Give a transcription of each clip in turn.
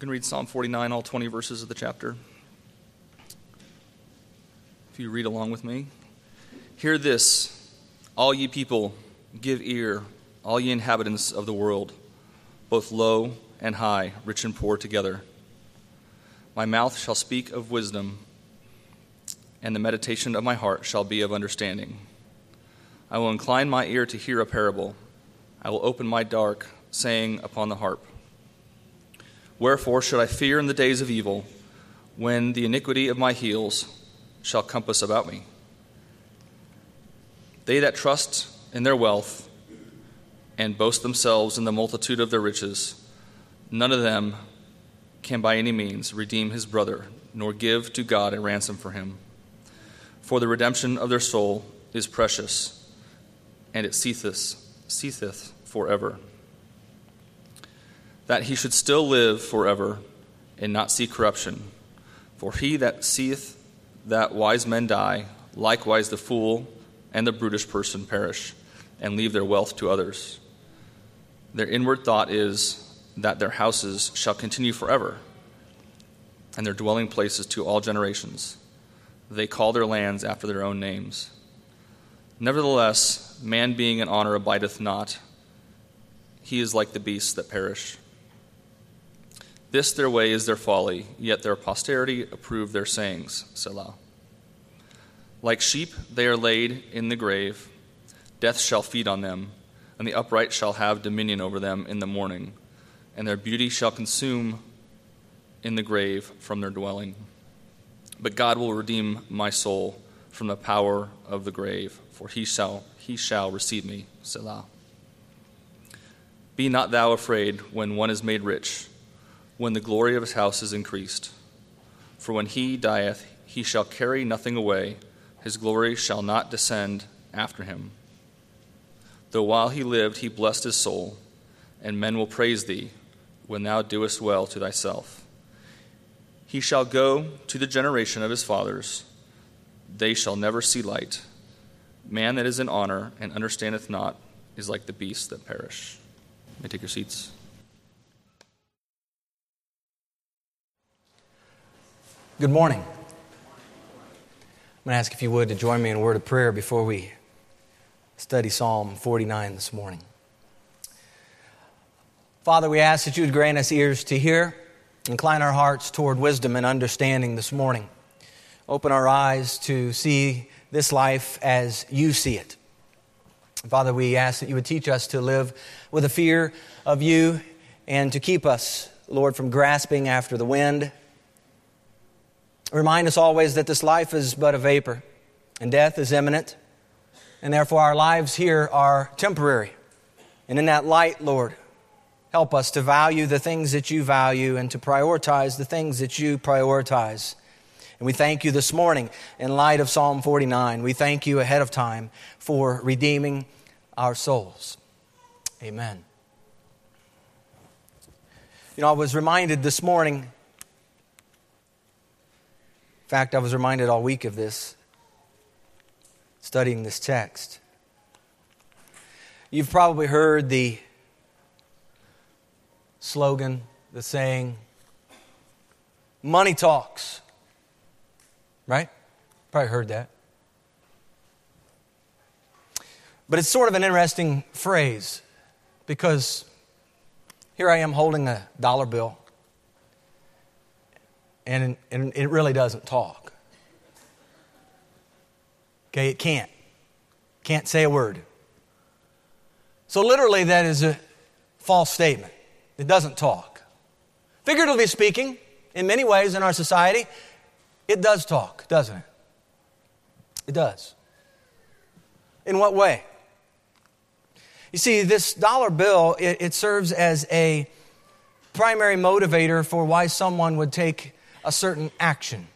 I'm read Psalm 49, all 20 verses of the chapter. If you read along with me. Hear this, all ye people, give ear, all ye inhabitants of the world, both low and high, rich and poor together. My mouth shall speak of wisdom, and the meditation of my heart shall be of understanding. I will incline my ear to hear a parable. I will open my dark, saying upon the harp. Wherefore should I fear in the days of evil, when the iniquity of my heels shall compass about me? They that trust in their wealth and boast themselves in the multitude of their riches, none of them can by any means redeem his brother, nor give to God a ransom for him. For the redemption of their soul is precious, and it ceaseth, ceaseth forever that he should still live forever and not see corruption. For he that seeth that wise men die, likewise the fool and the brutish person perish, and leave their wealth to others. Their inward thought is that their houses shall continue forever, and their dwelling places to all generations. They call their lands after their own names. Nevertheless, man being in honor abideth not, he is like the beasts that perish. This their way is their folly, yet their posterity approve their sayings. Selah. Like sheep they are laid in the grave, death shall feed on them, and the upright shall have dominion over them in the morning, and their beauty shall consume in the grave from their dwelling. But God will redeem my soul from the power of the grave, for he shall, he shall receive me. Selah. Be not thou afraid when one is made rich when the glory of his house is increased. For when he dieth, he shall carry nothing away, his glory shall not descend after him. Though while he lived, he blessed his soul, and men will praise thee when thou doest well to thyself. He shall go to the generation of his fathers, they shall never see light. Man that is in honor and understandeth not is like the beasts that perish. May take your seats. Good morning. I'm going to ask if you would to join me in a word of prayer before we study Psalm 49 this morning. Father, we ask that you would grant us ears to hear, incline our hearts toward wisdom and understanding this morning. Open our eyes to see this life as you see it. Father, we ask that you would teach us to live with a fear of you and to keep us, Lord, from grasping after the wind Remind us always that this life is but a vapor and death is imminent, and therefore our lives here are temporary. And in that light, Lord, help us to value the things that you value and to prioritize the things that you prioritize. And we thank you this morning in light of Psalm 49. We thank you ahead of time for redeeming our souls. Amen. You know, I was reminded this morning in fact, I was reminded all week of this, studying this text. You've probably heard the slogan, the saying, money talks. Right? Probably heard that. But it's sort of an interesting phrase because here I am holding a dollar bill and, and it really doesn't talk. Okay, it can't. Can't say a word. So, literally, that is a false statement. It doesn't talk. Figuratively speaking, in many ways in our society, it does talk, doesn't it? It does. In what way? You see, this dollar bill, it, it serves as a primary motivator for why someone would take a certain action.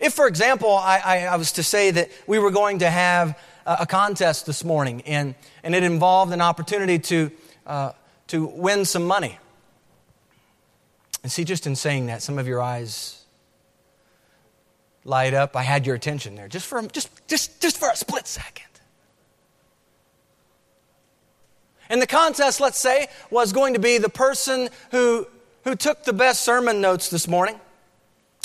If, for example, I, I, I, was to say that we were going to have a, a contest this morning and, and it involved an opportunity to, uh, to win some money. And see, just in saying that, some of your eyes light up. I had your attention there just for, just, just, just for a split second. And the contest, let's say, was going to be the person who who took the best sermon notes this morning?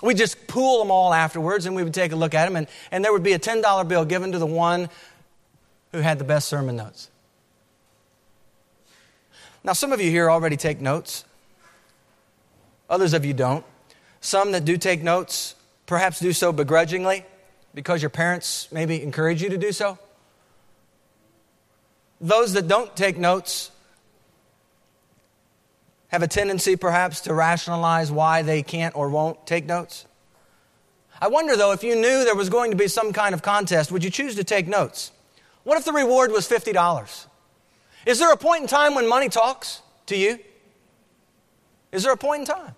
We just pool them all afterwards and we would take a look at them, and, and there would be a $10 bill given to the one who had the best sermon notes. Now, some of you here already take notes, others of you don't. Some that do take notes perhaps do so begrudgingly because your parents maybe encourage you to do so. Those that don't take notes have a tendency perhaps to rationalize why they can't or won't take notes. I wonder though, if you knew there was going to be some kind of contest, would you choose to take notes? What if the reward was $50? Is there a point in time when money talks to you? Is there a point in time?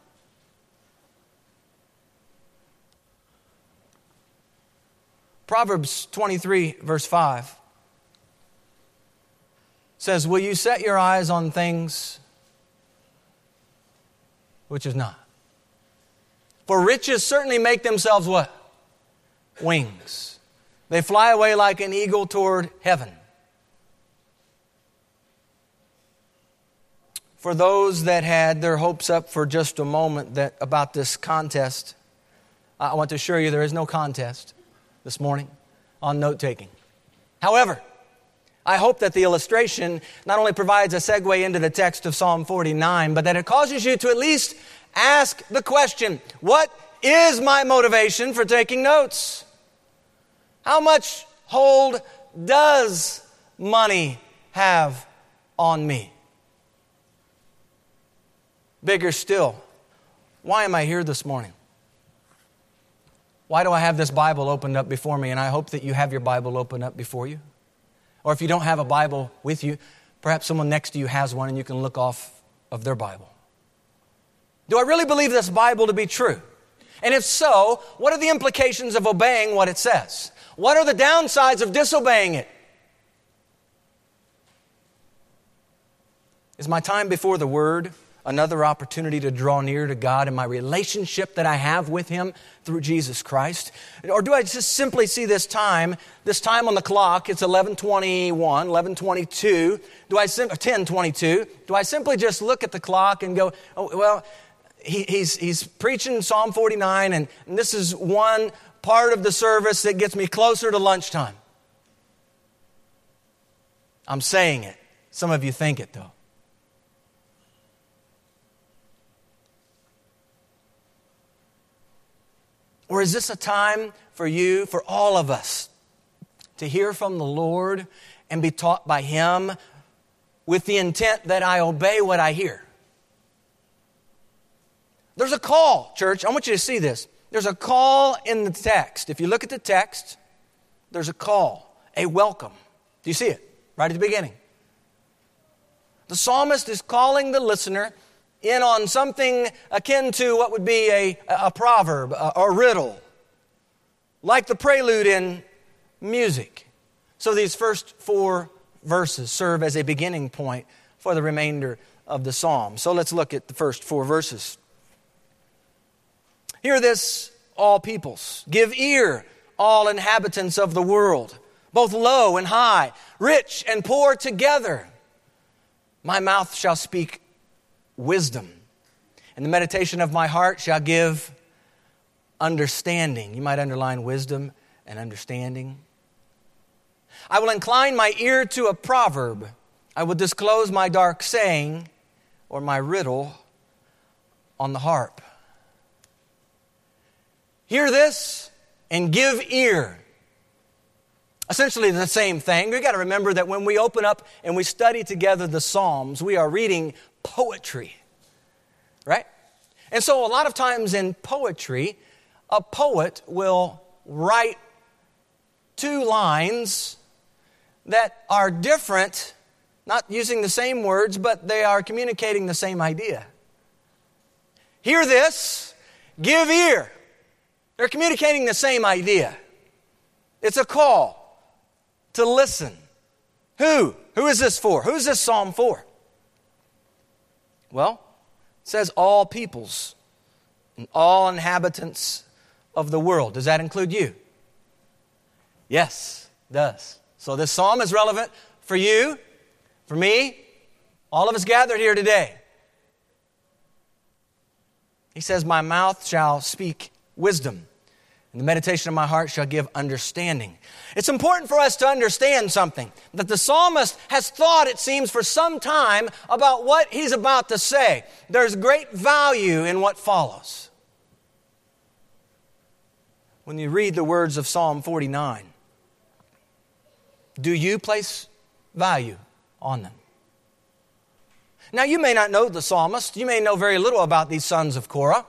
Proverbs 23, verse 5 says, Will you set your eyes on things which is not? For riches certainly make themselves what? Wings. They fly away like an eagle toward heaven. For those that had their hopes up for just a moment that about this contest, I want to assure you there is no contest this morning on note taking. However, I hope that the illustration not only provides a segue into the text of Psalm 49, but that it causes you to at least ask the question what is my motivation for taking notes? How much hold does money have on me? Bigger still, why am I here this morning? Why do I have this Bible opened up before me? And I hope that you have your Bible open up before you. Or if you don't have a Bible with you, perhaps someone next to you has one and you can look off of their Bible. Do I really believe this Bible to be true? And if so, what are the implications of obeying what it says? What are the downsides of disobeying it? Is my time before the Word another opportunity to draw near to God and my relationship that I have with Him through Jesus Christ? Or do I just simply see this time, this time on the clock, it's 1121, 1122, do I sim- 1022, do I simply just look at the clock and go, oh, well, he, he's, he's preaching Psalm 49 and, and this is one part of the service that gets me closer to lunchtime. I'm saying it. Some of you think it though. Or is this a time for you, for all of us, to hear from the Lord and be taught by Him with the intent that I obey what I hear? There's a call, church. I want you to see this. There's a call in the text. If you look at the text, there's a call, a welcome. Do you see it? Right at the beginning. The psalmist is calling the listener in on something akin to what would be a, a proverb, a, a riddle, like the prelude in music. So these first four verses serve as a beginning point for the remainder of the psalm. So let's look at the first four verses. Hear this, all peoples. Give ear, all inhabitants of the world, both low and high, rich and poor together. My mouth shall speak wisdom. And the meditation of my heart shall give understanding. You might underline wisdom and understanding. I will incline my ear to a proverb. I will disclose my dark saying or my riddle on the harp. Hear this and give ear. Essentially, the same thing. We've got to remember that when we open up and we study together the Psalms, we are reading poetry, right? And so, a lot of times in poetry, a poet will write two lines that are different, not using the same words, but they are communicating the same idea. Hear this, give ear. They're communicating the same idea. It's a call to listen. Who? Who is this for? Who's this psalm for? Well, it says all peoples and all inhabitants of the world. Does that include you? Yes, does. So this psalm is relevant for you, for me, all of us gathered here today. He says, My mouth shall speak wisdom, the meditation of my heart shall give understanding. It's important for us to understand something that the psalmist has thought, it seems, for some time about what he's about to say. There's great value in what follows. When you read the words of Psalm 49, do you place value on them? Now, you may not know the psalmist. You may know very little about these sons of Korah.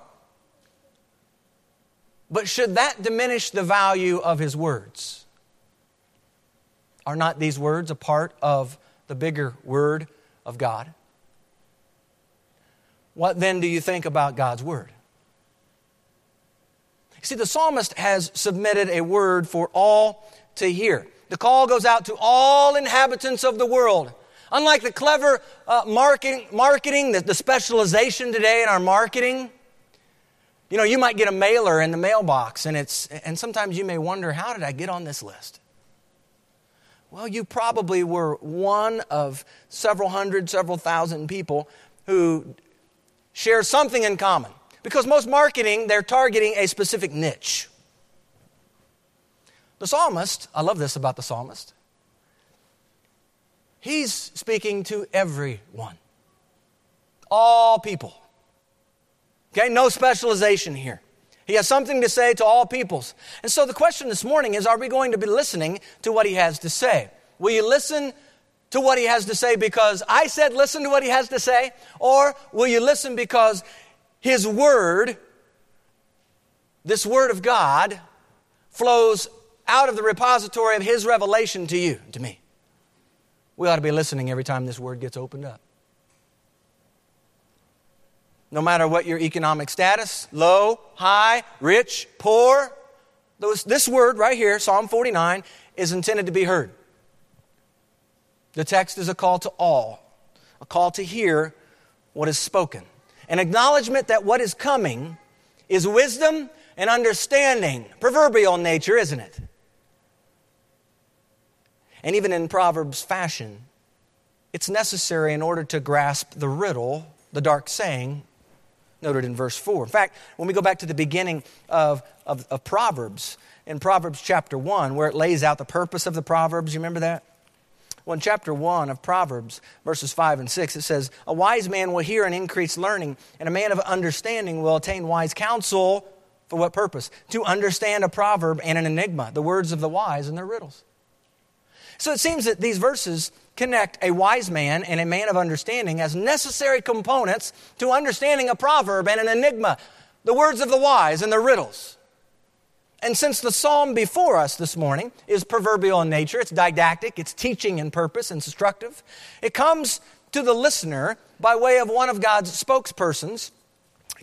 But should that diminish the value of his words? Are not these words a part of the bigger word of God? What then do you think about God's word? See, the psalmist has submitted a word for all to hear. The call goes out to all inhabitants of the world. Unlike the clever uh, marketing, marketing the, the specialization today in our marketing, you know, you might get a mailer in the mailbox, and, it's, and sometimes you may wonder, how did I get on this list? Well, you probably were one of several hundred, several thousand people who share something in common. Because most marketing, they're targeting a specific niche. The psalmist, I love this about the psalmist, he's speaking to everyone, all people. Okay, no specialization here. He has something to say to all peoples. And so the question this morning is are we going to be listening to what he has to say? Will you listen to what he has to say because I said listen to what he has to say? Or will you listen because his word, this word of God, flows out of the repository of His revelation to you, to me. We ought to be listening every time this word gets opened up. No matter what your economic status, low, high, rich, poor, this word right here, Psalm 49, is intended to be heard. The text is a call to all, a call to hear what is spoken, an acknowledgement that what is coming is wisdom and understanding, proverbial nature, isn't it? And even in Proverbs fashion, it's necessary in order to grasp the riddle, the dark saying noted in verse 4. In fact, when we go back to the beginning of, of, of, Proverbs, in Proverbs chapter 1, where it lays out the purpose of the Proverbs, you remember that? Well, in chapter 1 of Proverbs, verses 5 and 6, it says, A wise man will hear and increase learning, and a man of understanding will attain wise counsel. For what purpose? To understand a proverb and an enigma, the words of the wise and their riddles. So it seems that these verses connect a wise man and a man of understanding as necessary components to understanding a proverb and an enigma, the words of the wise and the riddles. And since the psalm before us this morning is proverbial in nature, it's didactic, it's teaching in purpose, instructive, it comes to the listener by way of one of God's spokespersons,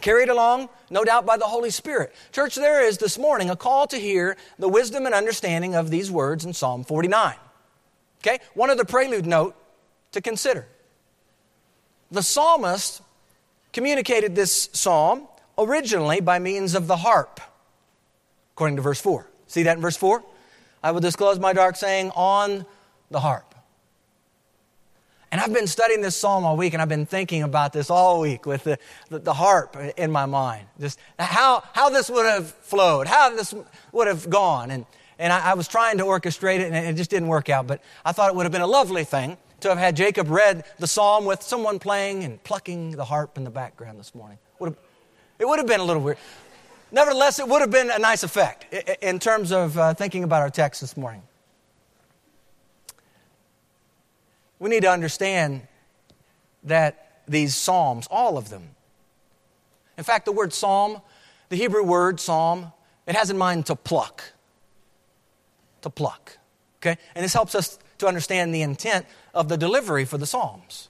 carried along, no doubt, by the Holy Spirit. Church, there is this morning a call to hear the wisdom and understanding of these words in Psalm 49. Okay? One other prelude note to consider. The psalmist communicated this psalm originally by means of the harp, according to verse 4. See that in verse 4? I will disclose my dark saying on the harp. And I've been studying this psalm all week, and I've been thinking about this all week with the, the, the, harp in my mind. Just how, how this would have flowed, how this would have gone. And, and I, I, was trying to orchestrate it, and it just didn't work out. But I thought it would have been a lovely thing to have had Jacob read the psalm with someone playing and plucking the harp in the background this morning. Would have, it would have been a little weird. Nevertheless, it would have been a nice effect in terms of uh, thinking about our text this morning. We need to understand that these psalms, all of them, in fact, the word psalm, the Hebrew word psalm, it has in mind to pluck to pluck. Okay? And this helps us to understand the intent of the delivery for the Psalms.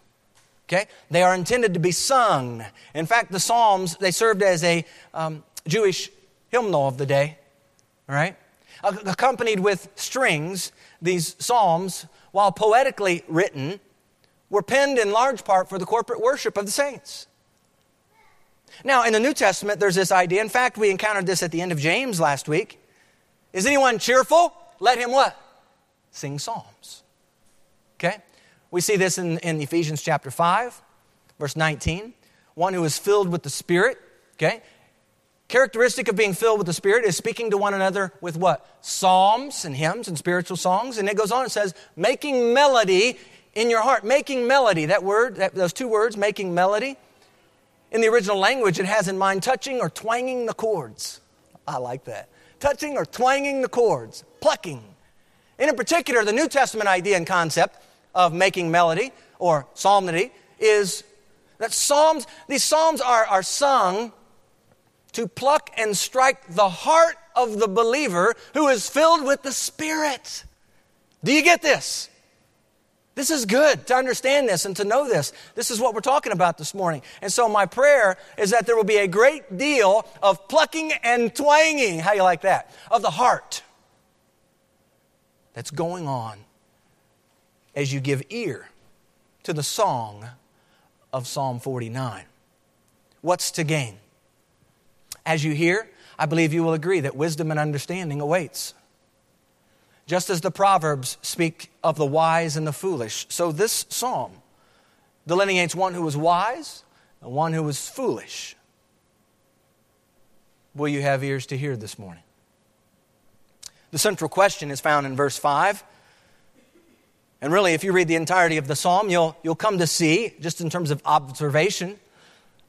Okay? They are intended to be sung. In fact, the Psalms, they served as a um, Jewish hymnal of the day. Right? Accompanied with strings, these Psalms, while poetically written, were penned in large part for the corporate worship of the saints. Now, in the New Testament, there's this idea. In fact, we encountered this at the end of James last week. Is anyone cheerful? Let him what? Sing psalms. Okay? We see this in, in Ephesians chapter 5, verse 19. One who is filled with the Spirit Okay? Characteristic of being filled with the Spirit is speaking to one another with what? Psalms and hymns and spiritual songs. And it goes on and says, making melody in your heart. Making melody, that word, that, those two words, making melody. In the original language, it has in mind touching or twanging the chords. I like that. Touching or twanging the chords, plucking. And in particular, the New Testament idea and concept of making melody or psalmody is that psalms, these psalms are, are sung to pluck and strike the heart of the believer who is filled with the Spirit. Do you get this? This is good to understand this and to know this. This is what we're talking about this morning. And so, my prayer is that there will be a great deal of plucking and twanging, how you like that, of the heart that's going on as you give ear to the song of Psalm 49. What's to gain? As you hear, I believe you will agree that wisdom and understanding awaits. Just as the Proverbs speak of the wise and the foolish, so this psalm delineates one who was wise and one who was foolish. Will you have ears to hear this morning? The central question is found in verse 5. And really, if you read the entirety of the psalm, you'll, you'll come to see, just in terms of observation,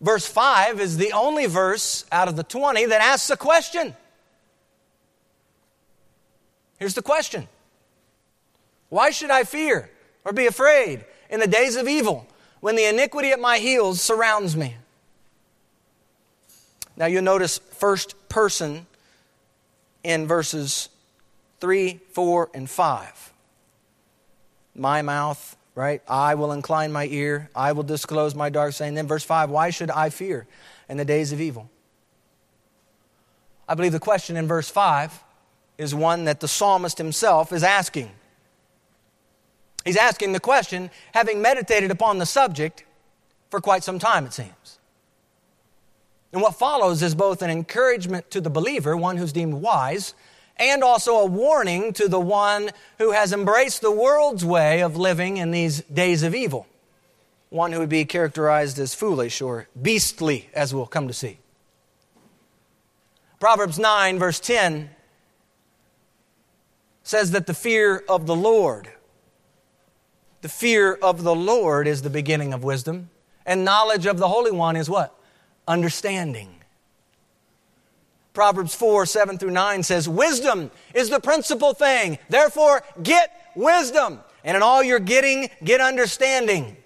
verse 5 is the only verse out of the 20 that asks a question. Here's the question Why should I fear or be afraid in the days of evil when the iniquity at my heels surrounds me? Now you'll notice first person in verses 3, 4, and 5. My mouth, right? I will incline my ear. I will disclose my dark saying. Then verse 5, why should I fear in the days of evil? I believe the question in verse 5 is one that the psalmist himself is asking. He's asking the question, having meditated upon the subject for quite some time, it seems. And what follows is both an encouragement to the believer, one who's deemed wise, and also a warning to the one who has embraced the world's way of living in these days of evil, one who would be characterized as foolish or beastly, as we'll come to see. Proverbs 9, verse 10 says that the fear of the Lord, the fear of the Lord is the beginning of wisdom, and knowledge of the Holy One is what? Understanding. Proverbs 4 7 through 9 says, Wisdom is the principal thing. Therefore, get wisdom. And in all you're getting, get understanding.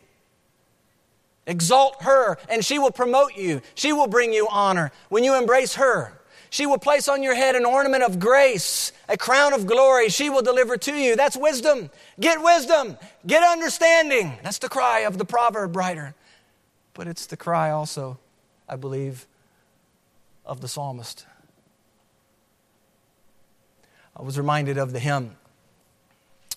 Exalt her, and she will promote you. She will bring you honor when you embrace her. She will place on your head an ornament of grace, a crown of glory. She will deliver to you. That's wisdom. Get wisdom. Get understanding. That's the cry of the proverb writer. But it's the cry also, I believe, of the psalmist. I was reminded of the hymn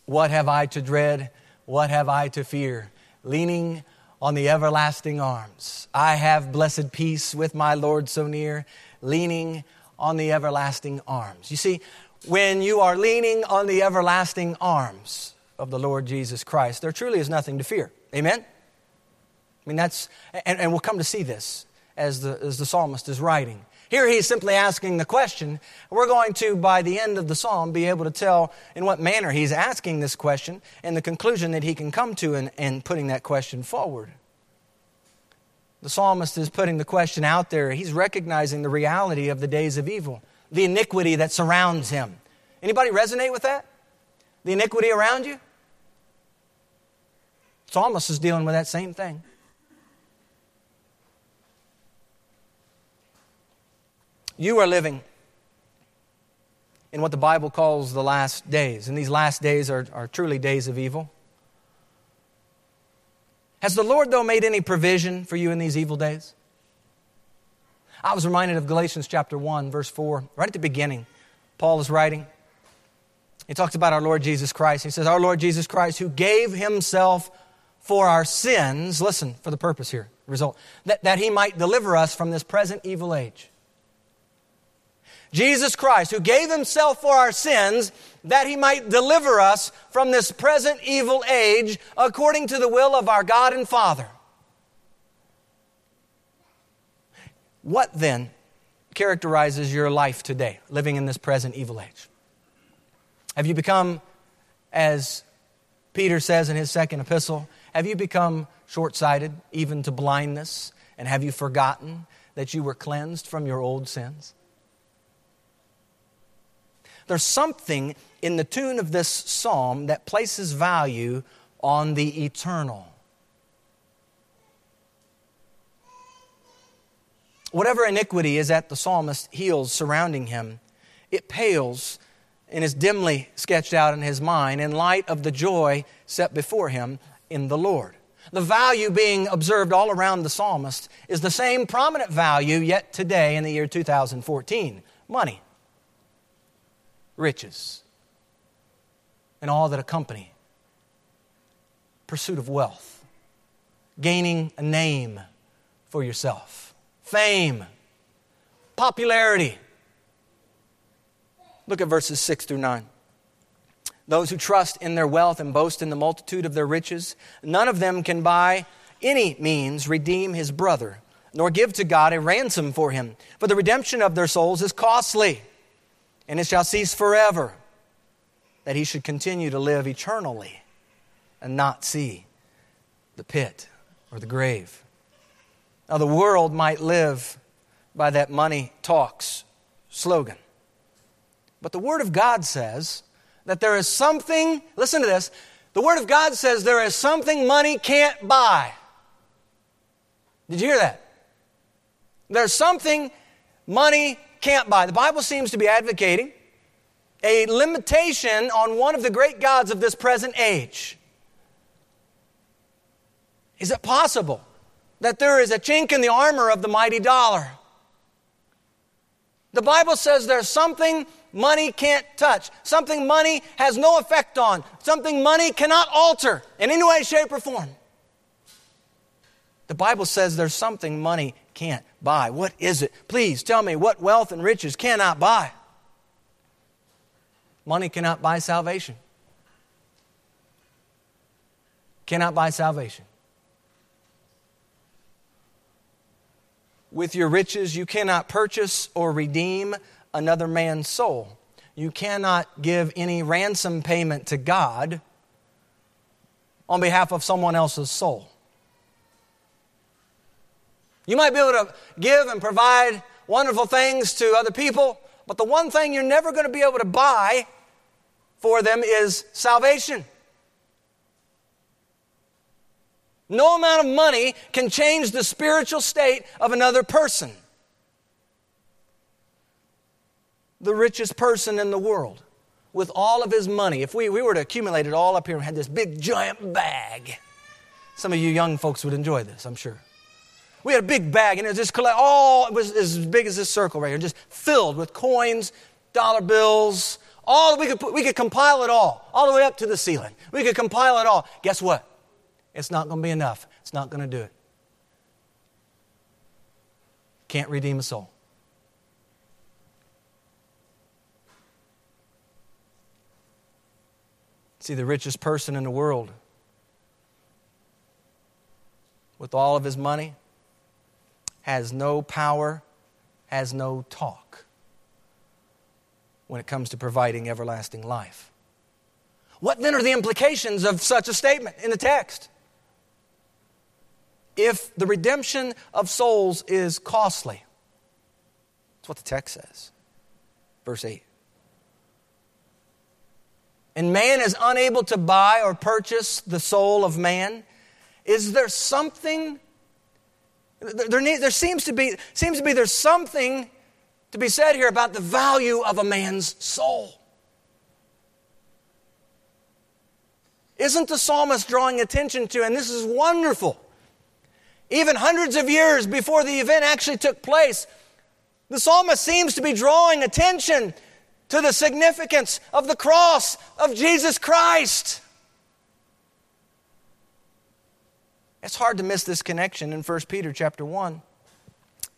What have I to dread? What have I to fear? Leaning on the everlasting arms. I have blessed peace with my Lord so near, leaning on the everlasting arms. You see, when you are leaning on the everlasting arms of the Lord Jesus Christ, there truly is nothing to fear. Amen? I mean, that's, and, and we'll come to see this as the, as the psalmist is writing. Here he's simply asking the question. We're going to, by the end of the psalm, be able to tell in what manner he's asking this question and the conclusion that he can come to in, in putting that question forward. The psalmist is putting the question out there. He's recognizing the reality of the days of evil, the iniquity that surrounds him. Anybody resonate with that? The iniquity around you? Psalmist is dealing with that same thing. You are living in what the Bible calls the last days, and these last days are, are truly days of evil. Has the Lord, though, made any provision for you in these evil days? I was reminded of Galatians chapter 1, verse 4, right at the beginning. Paul is writing. He talks about our Lord Jesus Christ. He says, Our Lord Jesus Christ, who gave himself for our sins, listen for the purpose here, result, that, that he might deliver us from this present evil age. Jesus Christ, who gave himself for our sins that he might deliver us from this present evil age according to the will of our God and Father. What then characterizes your life today, living in this present evil age? Have you become, as Peter says in his second epistle, have you become short sighted, even to blindness? And have you forgotten that you were cleansed from your old sins? There's something in the tune of this psalm that places value on the eternal. Whatever iniquity is at the psalmist's heels surrounding him, it pales and is dimly sketched out in his mind in light of the joy set before him in the Lord. The value being observed all around the psalmist is the same prominent value yet today in the year 2014 money, riches, and all that accompany pursuit of wealth, gaining a name for yourself fame, popularity. Look at verses 6 through 9. Those who trust in their wealth and boast in the multitude of their riches, none of them can by any means redeem his brother, nor give to God a ransom for him. For the redemption of their souls is costly, and it shall cease forever, that he should continue to live eternally and not see the pit or the grave. Now, the world might live by that money talks slogan. But the Word of God says that there is something, listen to this, the Word of God says there is something money can't buy. Did you hear that? There's something money can't buy. The Bible seems to be advocating a limitation on one of the great gods of this present age. Is it possible that there is a chink in the armor of the mighty dollar. The Bible says there's something money can't touch, something money has no effect on, something money cannot alter in any way, shape, or form. The Bible says there's something money can't buy. What is it? Please tell me what wealth and riches cannot buy. Money cannot buy salvation. Cannot buy salvation. With your riches, you cannot purchase or redeem another man's soul. You cannot give any ransom payment to God on behalf of someone else's soul. You might be able to give and provide wonderful things to other people, but the one thing you're never going to be able to buy for them is salvation. No amount of money can change the spiritual state of another person. The richest person in the world, with all of his money, if we, we were to accumulate it all up here and had this big giant bag, some of you young folks would enjoy this, I'm sure. We had a big bag and it was just collect all it was as big as this circle right here, just filled with coins, dollar bills, all we could put, we could compile it all, all the way up to the ceiling. We could compile it all. Guess what? It's not going to be enough. It's not going to do it. Can't redeem a soul. See, the richest person in the world, with all of his money, has no power, has no talk when it comes to providing everlasting life. What then are the implications of such a statement in the text? if the redemption of souls is costly. That's what the text says. Verse 8. And man is unable to buy or purchase the soul of man. Is there something? There, there, there seems to be seems to be there's something to be said here about the value of a man's soul. Isn't the psalmist drawing attention to, and this is wonderful, even hundreds of years before the event actually took place, the psalmist seems to be drawing attention to the significance of the cross of Jesus Christ. It's hard to miss this connection in 1 Peter chapter 1,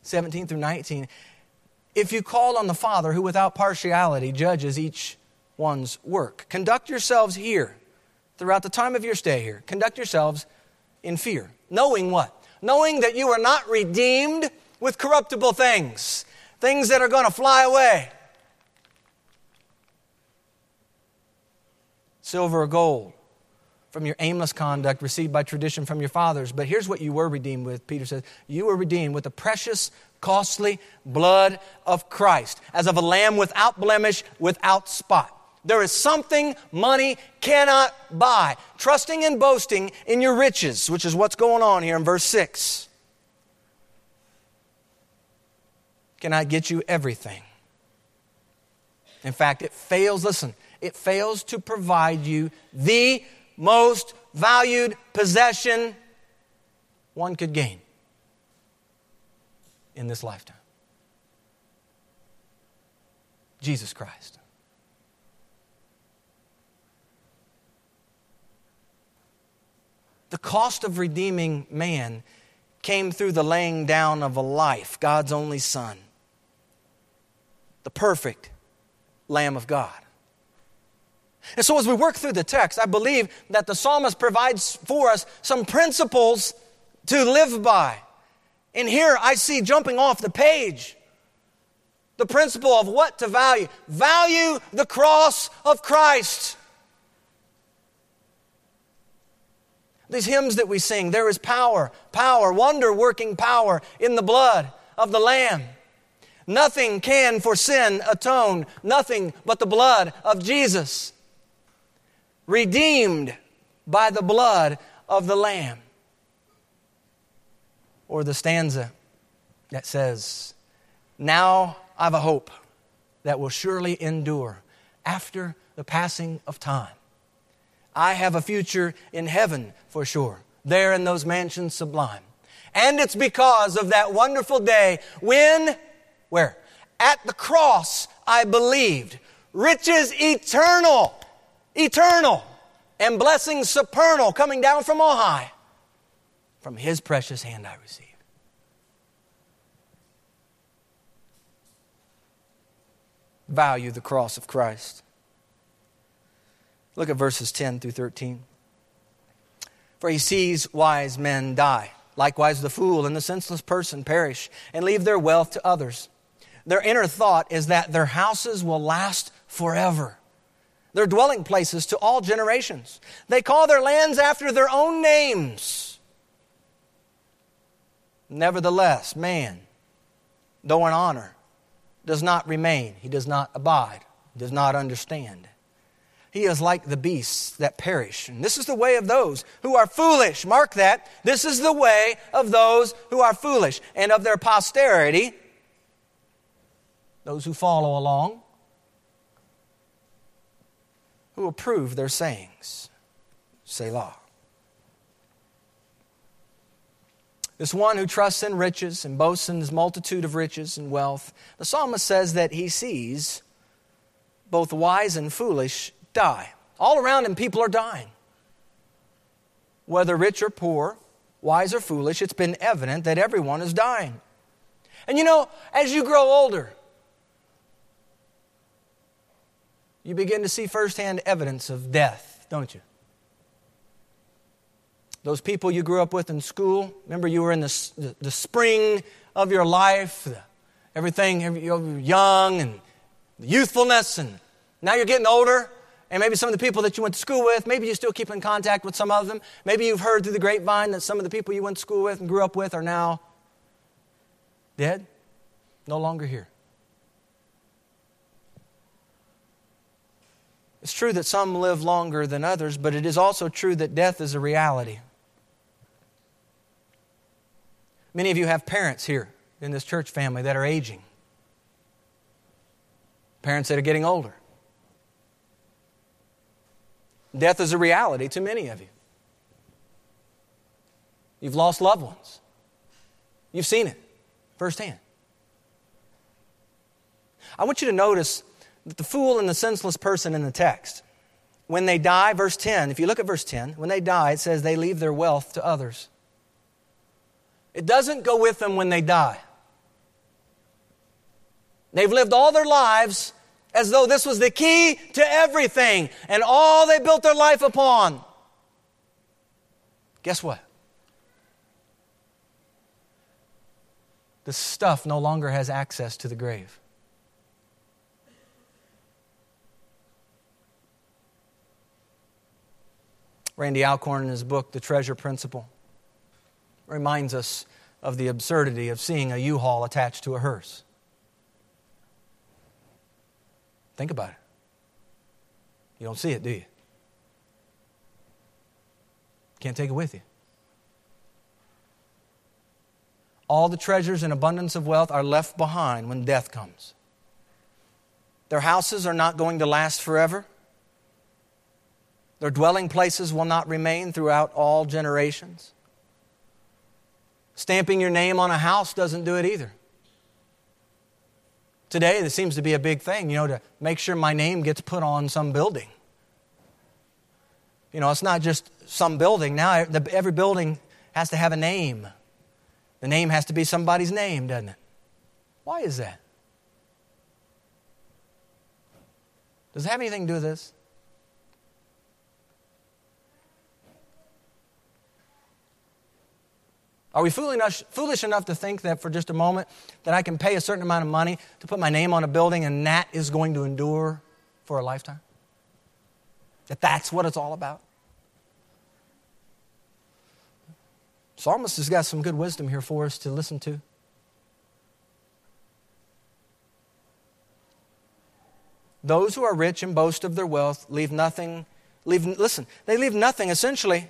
17 through 19. If you call on the Father who without partiality judges each one's work, conduct yourselves here throughout the time of your stay here. Conduct yourselves in fear, knowing what? knowing that you are not redeemed with corruptible things, things that are going to fly away. Silver or gold from your aimless conduct received by tradition from your fathers. But here's what you were redeemed with, Peter says. You were redeemed with the precious, costly blood of Christ, as of a lamb without blemish, without spot. There is something money cannot buy. Trusting and boasting in your riches, which is what's going on here in verse 6. Cannot get you everything. In fact, it fails, listen, it fails to provide you the most valued possession one could gain in this lifetime Jesus Christ. The cost of redeeming man came through the laying down of a life, God's only Son, the perfect Lamb of God. And so, as we work through the text, I believe that the psalmist provides for us some principles to live by. And here I see jumping off the page the principle of what to value. Value the cross of Christ. These hymns that we sing, there is power, power, wonder working power in the blood of the Lamb. Nothing can for sin atone, nothing but the blood of Jesus. Redeemed by the blood of the Lamb. Or the stanza that says, Now I've a hope that will surely endure after the passing of time. I have a future in heaven for sure, there in those mansions sublime. And it's because of that wonderful day when, where? At the cross I believed. Riches eternal, eternal, and blessings supernal coming down from on high. From his precious hand I received. Value the cross of Christ. Look at verses 10 through 13. For he sees wise men die. Likewise, the fool and the senseless person perish and leave their wealth to others. Their inner thought is that their houses will last forever, their dwelling places to all generations. They call their lands after their own names. Nevertheless, man, though in honor, does not remain, he does not abide, does not understand. He is like the beasts that perish. And this is the way of those who are foolish. Mark that. This is the way of those who are foolish and of their posterity, those who follow along, who approve their sayings. Selah. This one who trusts in riches and boasts in his multitude of riches and wealth, the psalmist says that he sees both wise and foolish die. All around him, people are dying. Whether rich or poor, wise or foolish, it's been evident that everyone is dying. And you know, as you grow older, you begin to see firsthand evidence of death, don't you? Those people you grew up with in school, remember you were in the, the, the spring of your life, everything, you were young and youthfulness, and now you're getting older, and maybe some of the people that you went to school with, maybe you still keep in contact with some of them. Maybe you've heard through the grapevine that some of the people you went to school with and grew up with are now dead, no longer here. It's true that some live longer than others, but it is also true that death is a reality. Many of you have parents here in this church family that are aging, parents that are getting older. Death is a reality to many of you. You've lost loved ones. You've seen it firsthand. I want you to notice the fool and the senseless person in the text, when they die, verse 10, if you look at verse 10, when they die, it says they leave their wealth to others. It doesn't go with them when they die. They've lived all their lives as though this was the key to everything and all they built their life upon. Guess what? the stuff no longer has access to the grave. Randy Alcorn, in his book, The Treasure Principle, reminds us of the absurdity of seeing a U Haul attached to a hearse. Think about it. You don't see it, do you? Can't take it with you. All the treasures and abundance of wealth are left behind when death comes. Their houses are not going to last forever. Their dwelling places will not remain throughout all generations. Stamping your name on a house doesn't do it either. Today, this seems to be a big thing, you know, to make sure my name gets put on some building. You know, it's not just some building. Now, every building has to have a name. The name has to be somebody's name, doesn't it? Why is that? Does it have anything to do with this? Are we foolish enough to think that for just a moment that I can pay a certain amount of money to put my name on a building and that is going to endure for a lifetime? That that's what it's all about? Psalmist has got some good wisdom here for us to listen to. Those who are rich and boast of their wealth leave nothing, leave, listen, they leave nothing essentially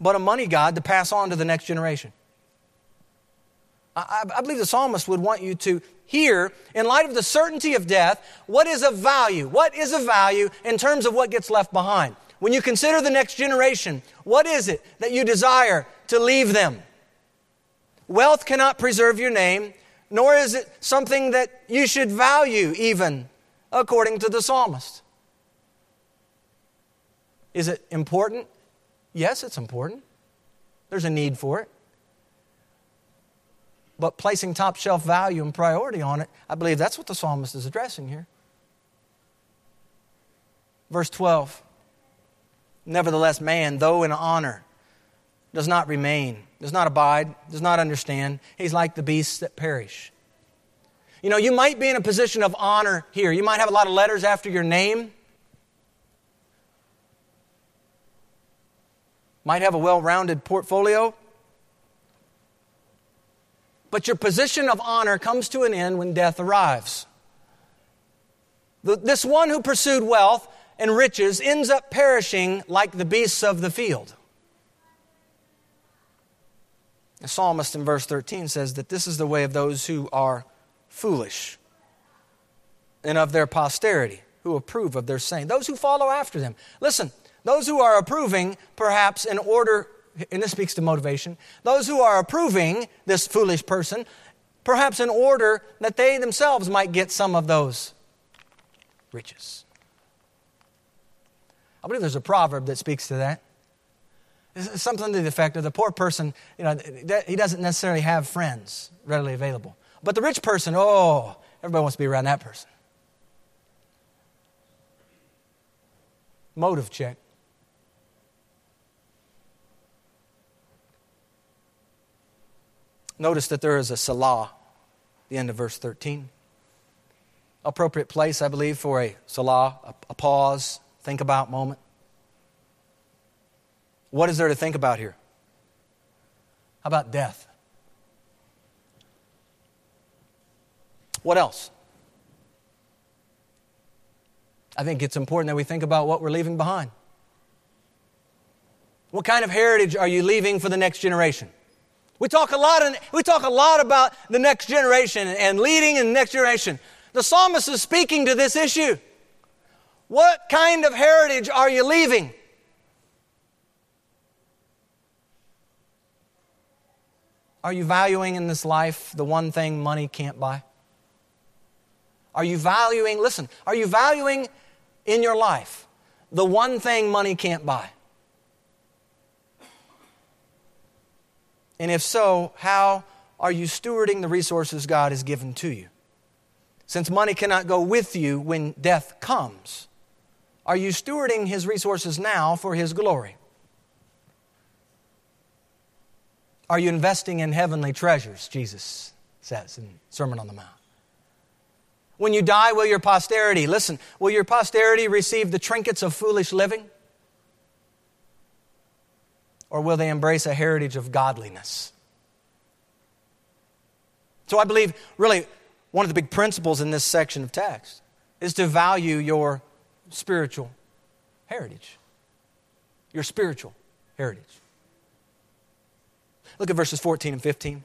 but a money god to pass on to the next generation. I, I, believe the psalmist would want you to hear, in light of the certainty of death, what is of value? What is of value in terms of what gets left behind? When you consider the next generation, what is it that you desire to leave them? Wealth cannot preserve your name, nor is it something that you should value, even according to the psalmist. Is it important? Yes, it's important. There's a need for it but placing top shelf value and priority on it, I believe that's what the psalmist is addressing here. Verse 12 Nevertheless, man, though in honor, does not remain, does not abide, does not understand. He's like the beasts that perish. You know, you might be in a position of honor here. You might have a lot of letters after your name. Might have a well rounded portfolio. But your position of honor comes to an end when death arrives. This one who pursued wealth and riches ends up perishing like the beasts of the field. The psalmist in verse 13 says that this is the way of those who are foolish and of their posterity, who approve of their saying. Those who follow after them. Listen, those who are approving, perhaps in order and this speaks to motivation, those who are approving this foolish person, perhaps in order that they themselves might get some of those riches. I believe there's a proverb that speaks to that. It's something to the effect of the poor person, you know, he doesn't necessarily have friends readily available. But the rich person, oh, everybody wants to be around that person. Motive check. Notice that there is a Selah, the end of verse 13. Appropriate place, I believe, for a Selah, a, a pause, think about moment. What is there to think about here? How about death? What else? I think it's important that we think about what we're leaving behind. What kind of heritage are you leaving for the next generation? We talk a lot, in, we talk a lot about the next generation and leading in the next generation. The psalmist is speaking to this issue. What kind of heritage are you leaving? Are you valuing in this life the one thing money can't buy? Are you valuing, listen, are you valuing in your life the one thing money can't buy? And if so, how are you stewarding the resources God has given to you? Since money cannot go with you when death comes, are you stewarding His resources now for His glory? Are you investing in heavenly treasures? Jesus says in Sermon on the Mount. When you die, will your posterity, listen, will your posterity receive the trinkets of foolish living? Or will they embrace a heritage of godliness? So I believe, really, one of the big principles in this section of text is to value your spiritual heritage. Your spiritual heritage. Look at verses 14 and 15.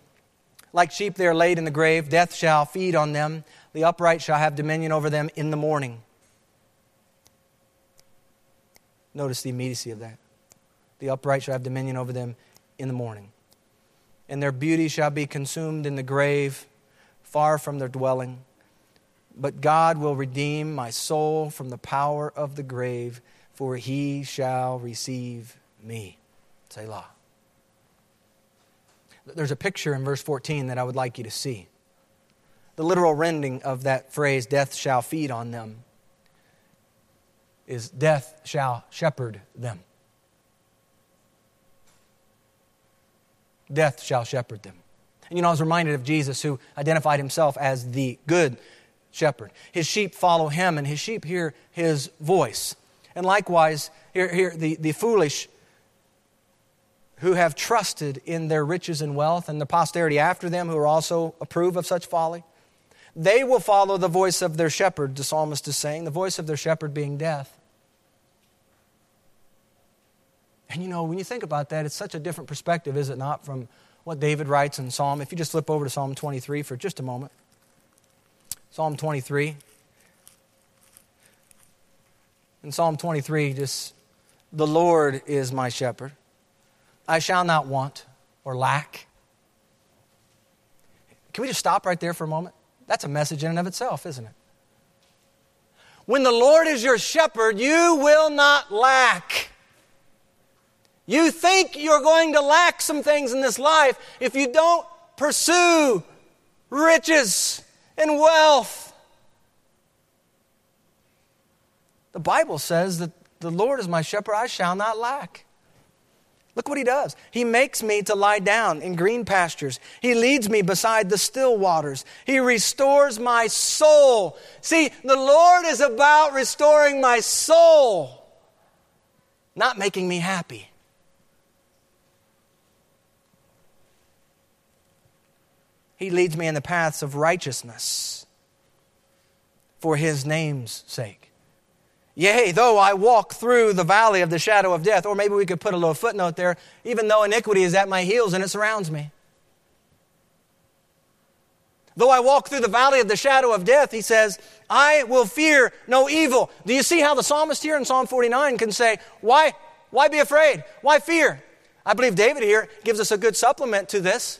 Like sheep, they are laid in the grave. Death shall feed on them. The upright shall have dominion over them in the morning. Notice the immediacy of that. The upright shall have dominion over them in the morning and their beauty shall be consumed in the grave, far from their dwelling. But God will redeem my soul from the power of the grave, for he shall receive me. Selah. There's a picture in verse 14 that I would like you to see. The literal rendering of that phrase, death shall feed on them, is death shall shepherd them. Death shall shepherd them. And you know, I was reminded of Jesus who identified himself as the good shepherd. His sheep follow him, and his sheep hear his voice. And likewise, here, here the, the foolish who have trusted in their riches and wealth, and the posterity after them who are also approve of such folly, they will follow the voice of their shepherd, the psalmist is saying, the voice of their shepherd being death. And you know, when you think about that, it's such a different perspective, is it not, from what David writes in Psalm. If you just flip over to Psalm 23 for just a moment. Psalm 23. In Psalm 23, just, the Lord is my shepherd. I shall not want or lack. Can we just stop right there for a moment? That's a message in and of itself, isn't it? When the Lord is your shepherd, you will not lack. You think you're going to lack some things in this life if you don't pursue riches and wealth. The Bible says that the Lord is my shepherd, I shall not lack. Look what he does. He makes me to lie down in green pastures. He leads me beside the still waters. He restores my soul. See, the Lord is about restoring my soul, not making me happy. He leads me in the paths of righteousness for his name's sake. Yea, though I walk through the valley of the shadow of death, or maybe we could put a little footnote there, even though iniquity is at my heels and it surrounds me. Though I walk through the valley of the shadow of death, he says, I will fear no evil. Do you see how the psalmist here in Psalm 49 can say, Why, why be afraid? Why fear? I believe David here gives us a good supplement to this.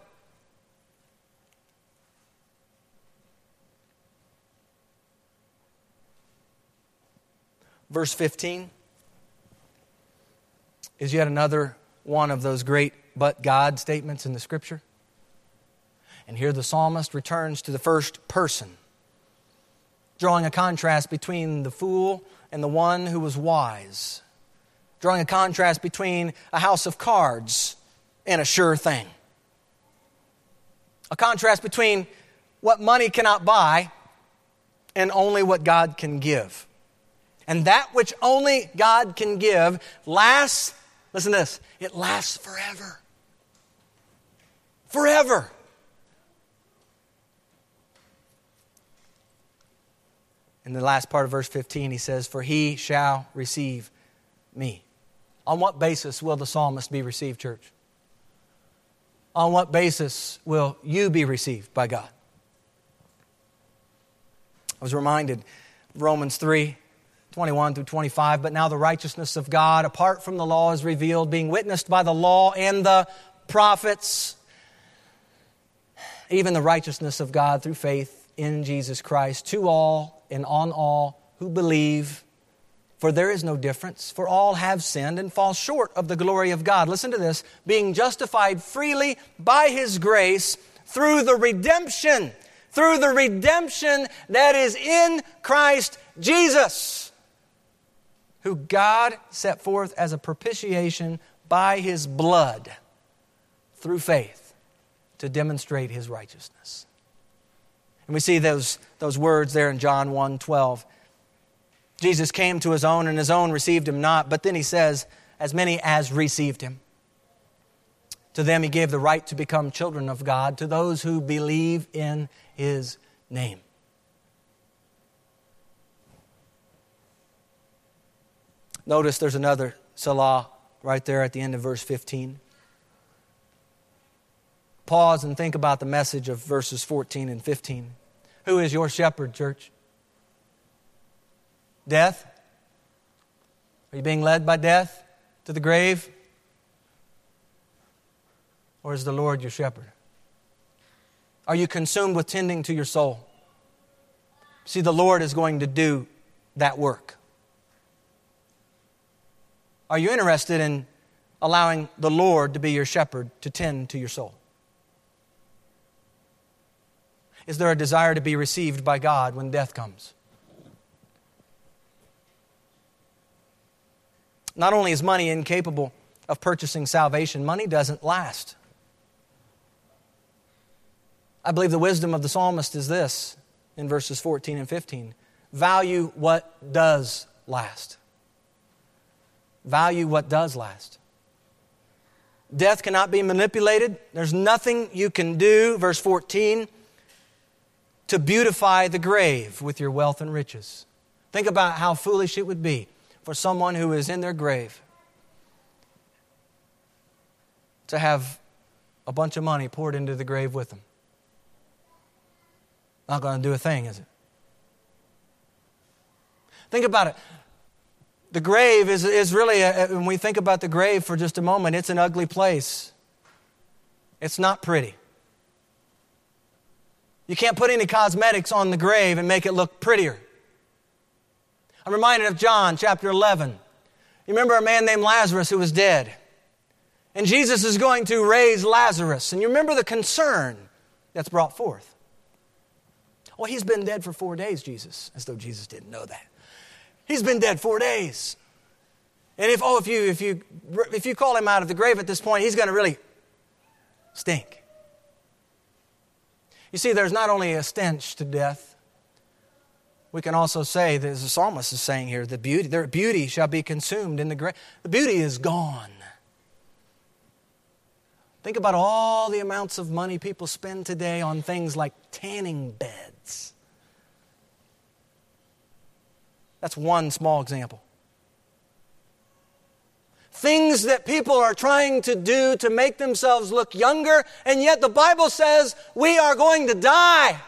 Verse 15 is yet another one of those great but God statements in the scripture. And here the psalmist returns to the first person, drawing a contrast between the fool and the one who was wise, drawing a contrast between a house of cards and a sure thing, a contrast between what money cannot buy and only what God can give. And that which only God can give lasts, listen to this, it lasts forever. Forever. In the last part of verse 15, he says, For he shall receive me. On what basis will the psalmist be received, church? On what basis will you be received by God? I was reminded Romans 3 21 through 25. But now the righteousness of God, apart from the law, is revealed, being witnessed by the law and the prophets. Even the righteousness of God through faith in Jesus Christ to all and on all who believe. For there is no difference, for all have sinned and fall short of the glory of God. Listen to this being justified freely by His grace through the redemption, through the redemption that is in Christ Jesus, who God set forth as a propitiation by His blood through faith to demonstrate His righteousness. And we see those, those words there in John 1 12. Jesus came to his own, and his own received him not. But then he says, As many as received him. To them he gave the right to become children of God, to those who believe in his name. Notice there's another Selah right there at the end of verse 15. Pause and think about the message of verses 14 and 15. Who is your shepherd, church? Death? Are you being led by death to the grave? Or is the Lord your shepherd? Are you consumed with tending to your soul? See, the Lord is going to do that work. Are you interested in allowing the Lord to be your shepherd to tend to your soul? Is there a desire to be received by God when death comes? Not only is money incapable of purchasing salvation, money doesn't last. I believe the wisdom of the psalmist is this in verses 14 and 15 value what does last. Value what does last. Death cannot be manipulated. There's nothing you can do, verse 14, to beautify the grave with your wealth and riches. Think about how foolish it would be for someone who is in their grave to have a bunch of money poured into the grave with them. Not going to do a thing, is it? Think about it. The grave is, is really, a, when we think about the grave for just a moment, it's an ugly place. It's not pretty. You can't put any cosmetics on the grave and make it look prettier. I'm reminded of John chapter 11. You remember a man named Lazarus who was dead. And Jesus is going to raise Lazarus. And you remember the concern that's brought forth. Well, he's been dead for four days, Jesus, as though Jesus didn't know that. He's been dead four days. And if, oh, if you, if you, if you call him out of the grave at this point, he's going to really stink. You see, there's not only a stench to death, we can also say, that, as the psalmist is saying here, the beauty, their beauty shall be consumed in the grave. The beauty is gone. Think about all the amounts of money people spend today on things like tanning beds. That's one small example. Things that people are trying to do to make themselves look younger, and yet the Bible says we are going to die.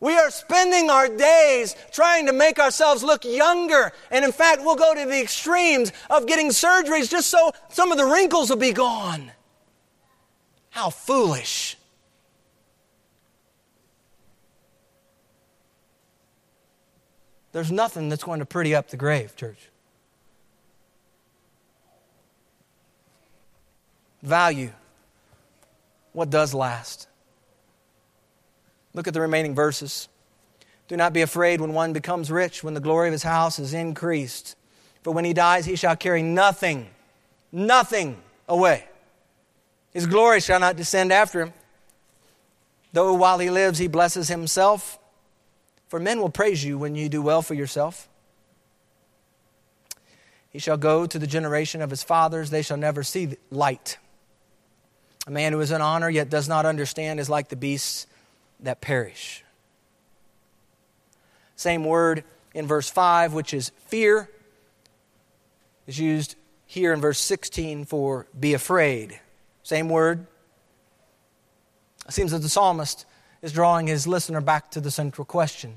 We are spending our days trying to make ourselves look younger. And in fact, we'll go to the extremes of getting surgeries just so some of the wrinkles will be gone. How foolish. There's nothing that's going to pretty up the grave, church. Value what does last. Look at the remaining verses. Do not be afraid when one becomes rich, when the glory of his house is increased. For when he dies, he shall carry nothing, nothing away. His glory shall not descend after him. Though while he lives, he blesses himself. For men will praise you when you do well for yourself. He shall go to the generation of his fathers, they shall never see light. A man who is in honor yet does not understand is like the beasts that perish. Same word in verse 5, which is fear, is used here in verse 16 for be afraid. Same word. It seems that the psalmist is drawing his listener back to the central question.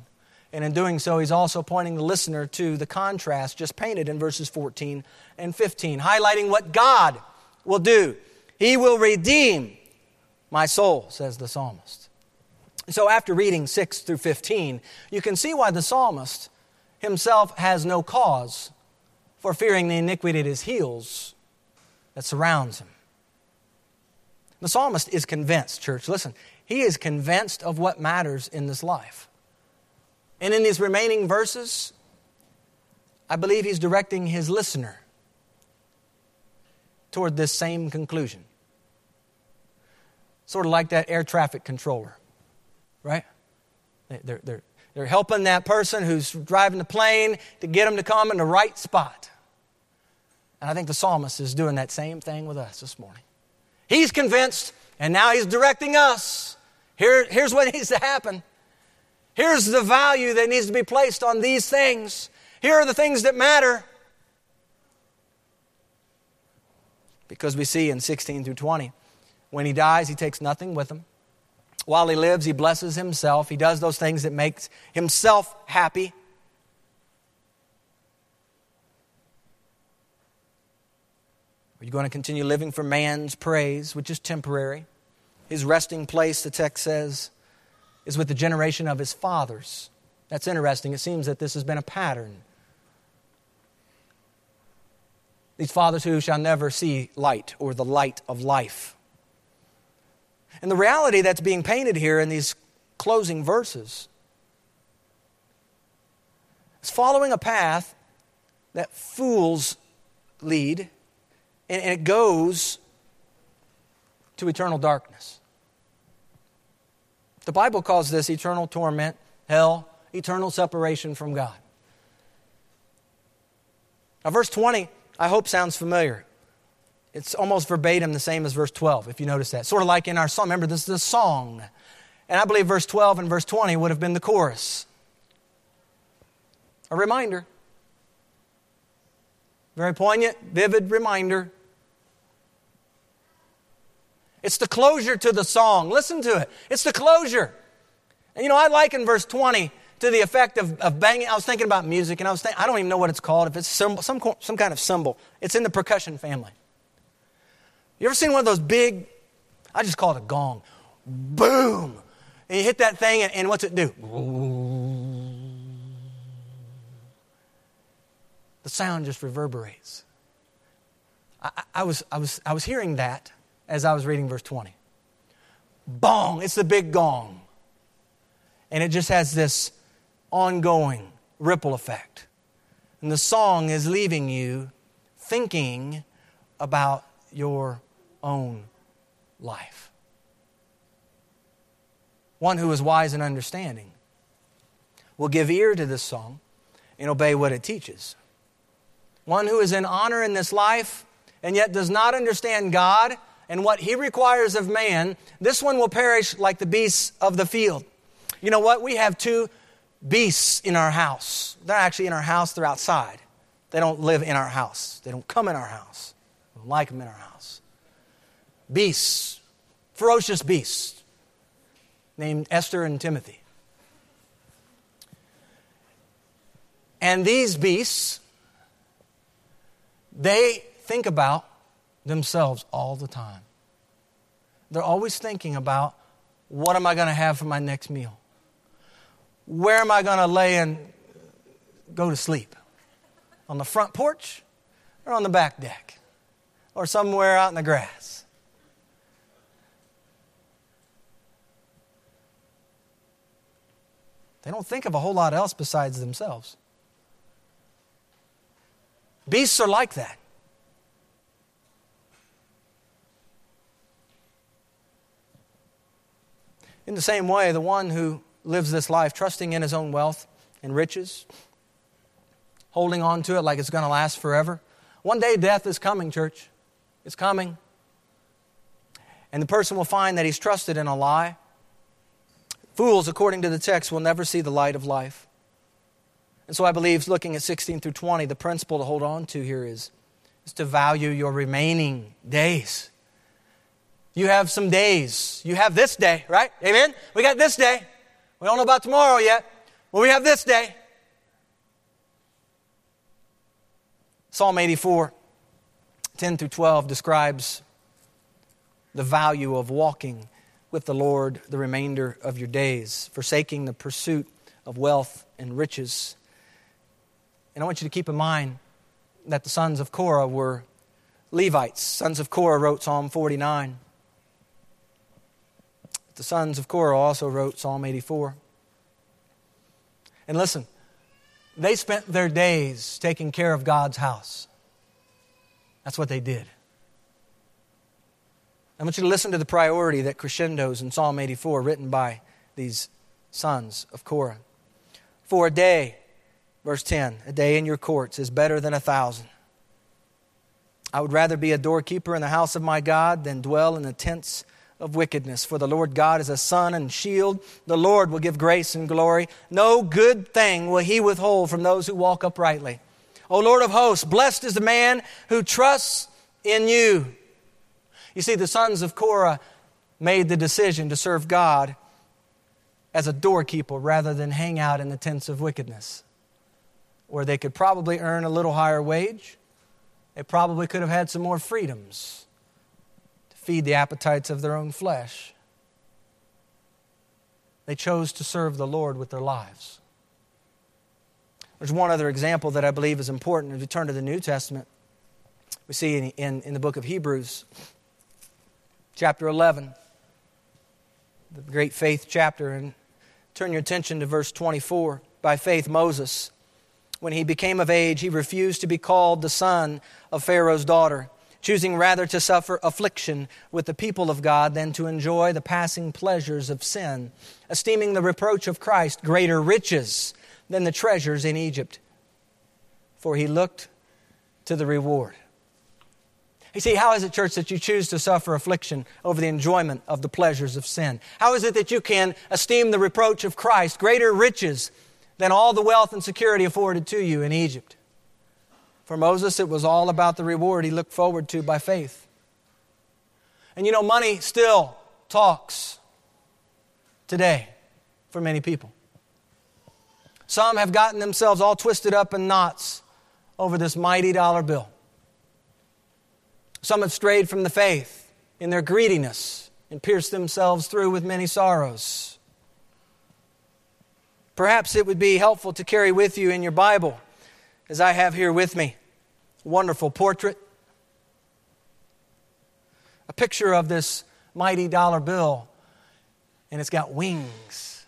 And in doing so, he's also pointing the listener to the contrast just painted in verses 14 and 15, highlighting what God will do. He will redeem my soul, says the psalmist. So, after reading 6 through 15, you can see why the psalmist himself has no cause for fearing the iniquity at his heels that surrounds him. The psalmist is convinced, church, listen, he is convinced of what matters in this life. And in these remaining verses, I believe he's directing his listener toward this same conclusion. Sort of like that air traffic controller, right? They're, they're, they're helping that person who's driving the plane to get them to come in the right spot. And I think the psalmist is doing that same thing with us this morning. He's convinced, and now he's directing us. Here, here's what needs to happen. Here's the value that needs to be placed on these things. Here are the things that matter. Because we see in 16 through 20, when he dies, he takes nothing with him. While he lives, he blesses himself. He does those things that makes himself happy. Are you going to continue living for man's praise, which is temporary? His resting place, the text says, is with the generation of his fathers. That's interesting. It seems that this has been a pattern. These fathers who shall never see light or the light of life. And the reality that's being painted here in these closing verses is following a path that fools lead, and it goes to eternal darkness. The Bible calls this eternal torment, hell, eternal separation from God. Now, verse 20, I hope sounds familiar. It's almost verbatim the same as verse 12, if you notice that. Sort of like in our song. Remember, this is a song. And I believe verse 12 and verse 20 would have been the chorus. A reminder. Very poignant, vivid reminder. It's the closure to the song. Listen to it. It's the closure. And you know, I like in verse 20 to the effect of, of banging. I was thinking about music, and I was thinking, I don't even know what it's called. If it's some, some, some kind of cymbal, it's in the percussion family. You ever seen one of those big, I just call it a gong, boom, and you hit that thing, and, and what's it do? The sound just reverberates. I, I, was, I, was, I was hearing that as I was reading verse 20. Bong, it's the big gong. And it just has this ongoing ripple effect. And the song is leaving you thinking about your own life. One who is wise and understanding will give ear to this song and obey what it teaches. One who is in honor in this life and yet does not understand God and what He requires of man, this one will perish like the beasts of the field. You know what? We have two beasts in our house. They're actually in our house, they're outside. They don't live in our house, they don't come in our house. We don't like them in our house beasts, ferocious beasts, named Esther and Timothy. And these beasts, they think about themselves all the time. They're always thinking about what am I going to have for my next meal? Where am I going to lay and go to sleep? On the front porch or on the back deck? Or somewhere out in the grass? They don't think of a whole lot else besides themselves. Beasts are like that. In the same way, the one who lives this life trusting in his own wealth and riches, holding on to it like it's going to last forever, one day death is coming, church. It's coming. And the person will find that he's trusted in a lie Fools, according to the text, will never see the light of life. And so I believe, looking at 16 through 20, the principle to hold on to here is, is to value your remaining days. You have some days. You have this day, right? Amen? We got this day. We don't know about tomorrow yet, but we have this day. Psalm 84, 10 through 12 describes the value of walking with the Lord the remainder of your days, forsaking the pursuit of wealth and riches. And I want you to keep in mind that the sons of Korah were Levites. Sons of Korah wrote Psalm 49. The sons of Korah also wrote Psalm 84. And listen, they spent their days taking care of God's house. That's what they did. I want you to listen to the priority that crescendos in Psalm 84, written by these sons of Korah. For a day, verse 10, a day in your courts is better than a thousand. I would rather be a doorkeeper in the house of my God than dwell in the tents of wickedness. For the Lord God is a sun and shield. The Lord will give grace and glory. No good thing will he withhold from those who walk uprightly. O Lord of hosts, blessed is the man who trusts in you. You see, the sons of Korah made the decision to serve God as a doorkeeper rather than hang out in the tents of wickedness, where they could probably earn a little higher wage. They probably could have had some more freedoms to feed the appetites of their own flesh. They chose to serve the Lord with their lives. There's one other example that I believe is important. If we turn to the New Testament, we see in, in, in the book of Hebrews chapter 11, the great faith chapter, and turn your attention to verse 24. By faith, Moses, when he became of age, he refused to be called the son of Pharaoh's daughter, choosing rather to suffer affliction with the people of God than to enjoy the passing pleasures of sin, esteeming the reproach of Christ greater riches than the treasures in Egypt. For he looked to the reward. You see, how is it, church, that you choose to suffer affliction over the enjoyment of the pleasures of sin? How is it that you can esteem the reproach of Christ greater riches than all the wealth and security afforded to you in Egypt? For Moses, it was all about the reward he looked forward to by faith. And you know, money still talks today for many people. Some have gotten themselves all twisted up in knots over this mighty dollar bill. Some have strayed from the faith in their greediness and pierced themselves through with many sorrows. Perhaps it would be helpful to carry with you in your Bible, as I have here with me, wonderful portrait, a picture of this mighty dollar bill, and it's got wings.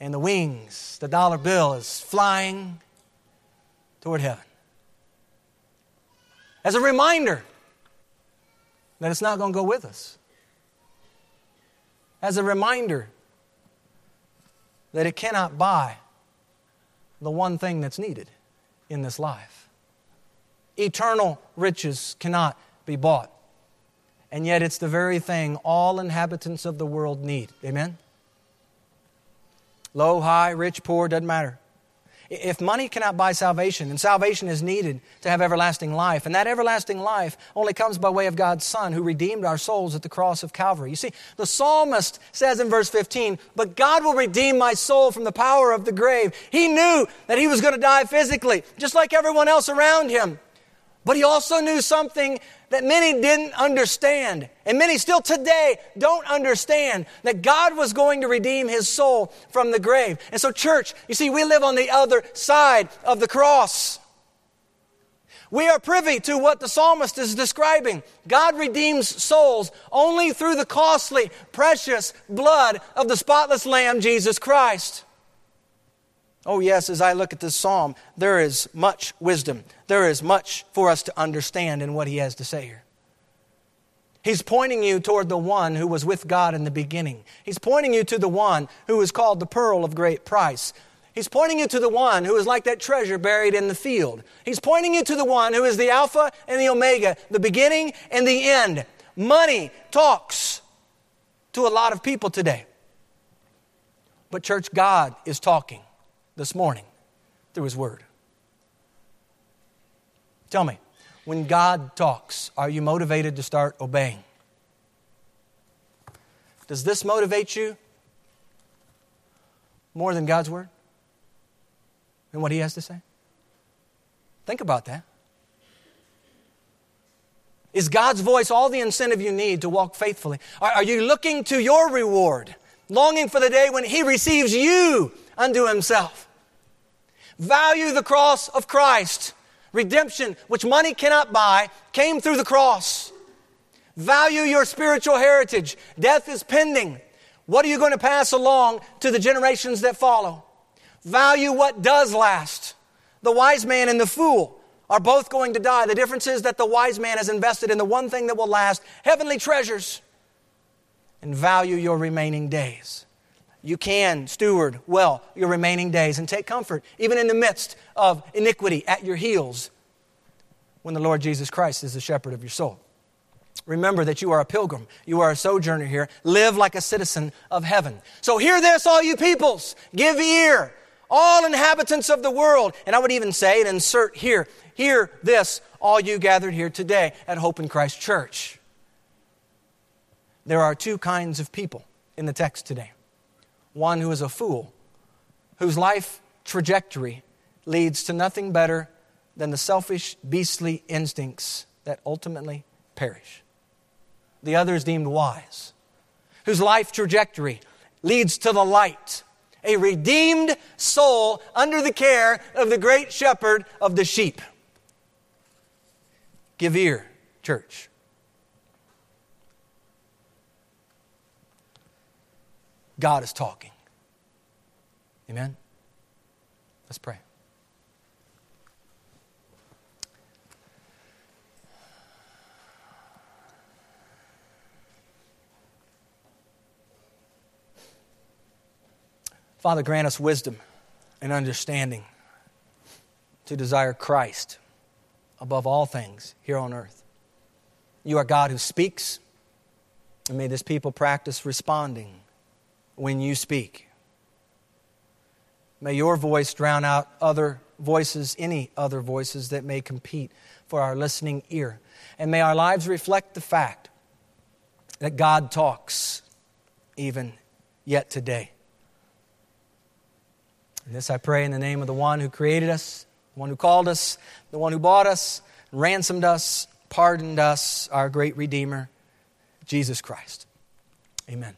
And the wings, the dollar bill is flying toward heaven as a reminder that it's not going to go with us, as a reminder that it cannot buy the one thing that's needed in this life. Eternal riches cannot be bought. And yet, it's the very thing all inhabitants of the world need. Amen? Low, high, rich, poor, doesn't matter. If money cannot buy salvation, and salvation is needed to have everlasting life, and that everlasting life only comes by way of God's Son who redeemed our souls at the cross of Calvary. You see, the psalmist says in verse 15, But God will redeem my soul from the power of the grave. He knew that he was going to die physically, just like everyone else around him. But he also knew something that many didn't understand, and many still today don't understand that God was going to redeem his soul from the grave. And so, church, you see, we live on the other side of the cross. We are privy to what the psalmist is describing. God redeems souls only through the costly, precious blood of the spotless Lamb, Jesus Christ. Oh, yes, as I look at this psalm, there is much wisdom. There is much for us to understand in what he has to say here. He's pointing you toward the one who was with God in the beginning. He's pointing you to the one who is called the pearl of great price. He's pointing you to the one who is like that treasure buried in the field. He's pointing you to the one who is the Alpha and the Omega, the beginning and the end. Money talks to a lot of people today. But, church, God is talking this morning through His Word. Tell me, when God talks, are you motivated to start obeying? Does this motivate you more than God's Word and what He has to say? Think about that. Is God's voice all the incentive you need to walk faithfully? Are, you looking to your reward, longing for the day when He receives you unto Himself? Value the cross of Christ. Redemption, which money cannot buy, came through the cross. Value your spiritual heritage. Death is pending. What are you going to pass along to the generations that follow? Value what does last. The wise man and the fool are both going to die. The difference is that the wise man has invested in the one thing that will last heavenly treasures and value your remaining days. You can steward well your remaining days and take comfort, even in the midst of iniquity at your heels, when the Lord Jesus Christ is the shepherd of your soul. Remember that you are a pilgrim. You are a sojourner here. Live like a citizen of heaven. So hear this, all you peoples. Give ear, all inhabitants of the world. And I would even say, and insert here, hear this, all you gathered here today at Hope in Christ Church. There are two kinds of people in the text today one who is a fool, whose life trajectory leads to nothing better than the selfish, beastly instincts that ultimately perish. The other is deemed wise, whose life trajectory leads to the light, a redeemed soul under the care of the great shepherd of the sheep. Give ear, church. God is talking. Amen? Let's pray. Father, grant us wisdom and understanding to desire Christ above all things here on earth. You are God who speaks, and may this people practice responding when you speak. May your voice drown out other voices, any other voices that may compete for our listening ear. And may our lives reflect the fact that God talks even yet today. And this I pray in the name of the one who created us, the one who called us, the one who bought us, ransomed us, pardoned us, our great Redeemer, Jesus Christ. Amen.